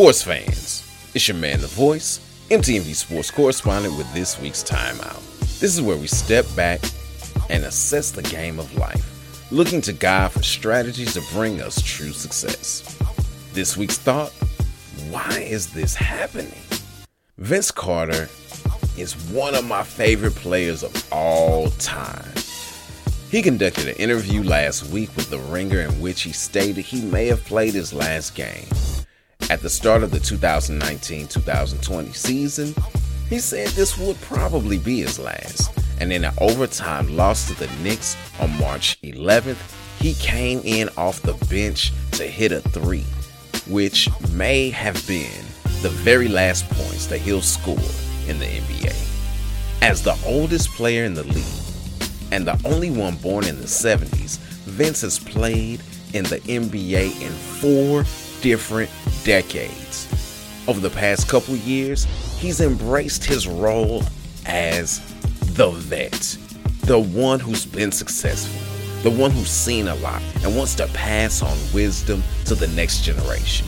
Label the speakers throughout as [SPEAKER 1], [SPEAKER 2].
[SPEAKER 1] Sports fans, it's your man, The Voice, MTMV Sports correspondent with this week's Timeout. This is where we step back and assess the game of life, looking to God for strategies to bring us true success. This week's thought why is this happening? Vince Carter is one of my favorite players of all time. He conducted an interview last week with The Ringer in which he stated he may have played his last game. At the start of the 2019 2020 season, he said this would probably be his last. And in an overtime loss to the Knicks on March 11th, he came in off the bench to hit a three, which may have been the very last points that he'll score in the NBA. As the oldest player in the league and the only one born in the 70s, Vince has played in the NBA in four different decades. Over the past couple years, he's embraced his role as the vet, the one who's been successful, the one who's seen a lot and wants to pass on wisdom to the next generation.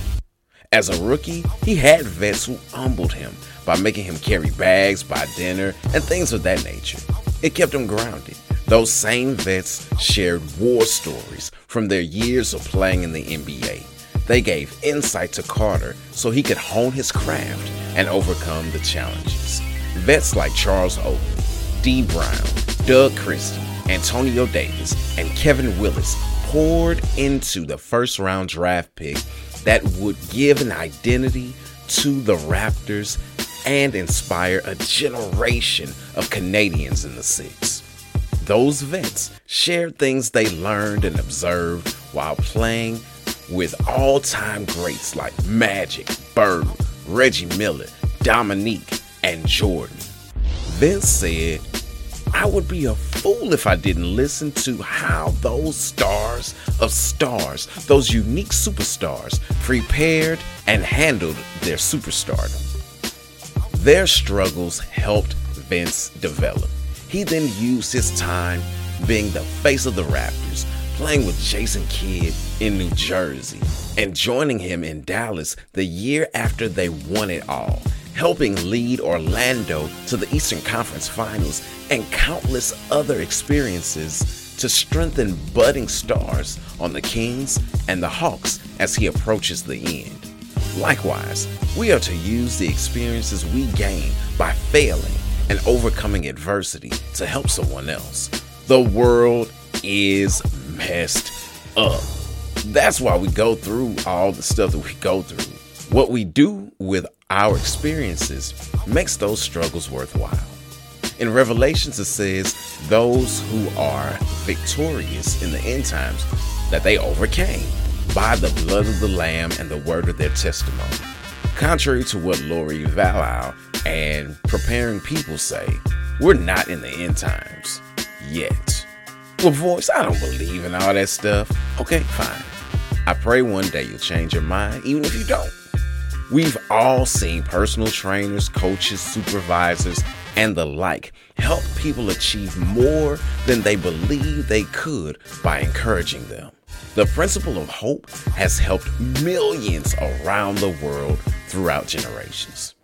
[SPEAKER 1] As a rookie, he had vets who humbled him by making him carry bags, buy dinner, and things of that nature. It kept him grounded. Those same vets shared war stories from their years of playing in the NBA. They gave insight to Carter so he could hone his craft and overcome the challenges. Vets like Charles Oakley, Dee Brown, Doug Christie, Antonio Davis, and Kevin Willis poured into the first round draft pick that would give an identity to the Raptors and inspire a generation of Canadians in the six. Those vets shared things they learned and observed while playing with all time greats like Magic, Bird, Reggie Miller, Dominique, and Jordan. Vince said, I would be a fool if I didn't listen to how those stars of stars, those unique superstars, prepared and handled their superstardom. Their struggles helped Vince develop. He then used his time being the face of the Raptors, playing with Jason Kidd in New Jersey, and joining him in Dallas the year after they won it all, helping lead Orlando to the Eastern Conference Finals, and countless other experiences to strengthen budding stars on the Kings and the Hawks as he approaches the end. Likewise, we are to use the experiences we gain by failing and overcoming adversity to help someone else. The world is messed up. That's why we go through all the stuff that we go through. What we do with our experiences makes those struggles worthwhile. In Revelations, it says, Those who are victorious in the end times, that they overcame by the blood of the Lamb and the word of their testimony. Contrary to what Lori Vallow and preparing people say, we're not in the end times yet. Voice, I don't believe in all that stuff. Okay, fine. I pray one day you'll change your mind, even if you don't. We've all seen personal trainers, coaches, supervisors, and the like help people achieve more than they believe they could by encouraging them. The principle of hope has helped millions around the world throughout generations.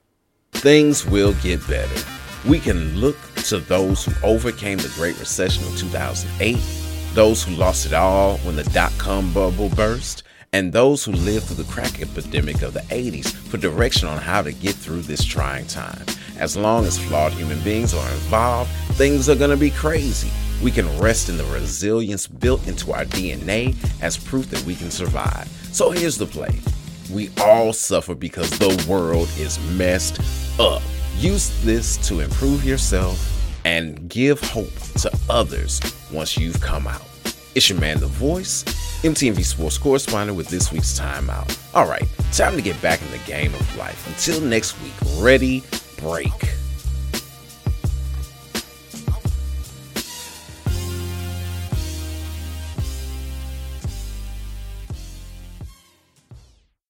[SPEAKER 1] Things will get better. We can look to those who overcame the Great Recession of 2008, those who lost it all when the dot com bubble burst, and those who lived through the crack epidemic of the 80s for direction on how to get through this trying time. As long as flawed human beings are involved, things are going to be crazy we can rest in the resilience built into our DNA as proof that we can survive. So here's the play we all suffer because the world is messed up. Use this to improve yourself and give hope to others once you've come out. It's your man, The Voice, MTV Sports correspondent with this week's Timeout. All right, time to get back in the game of life. Until next week, ready, break.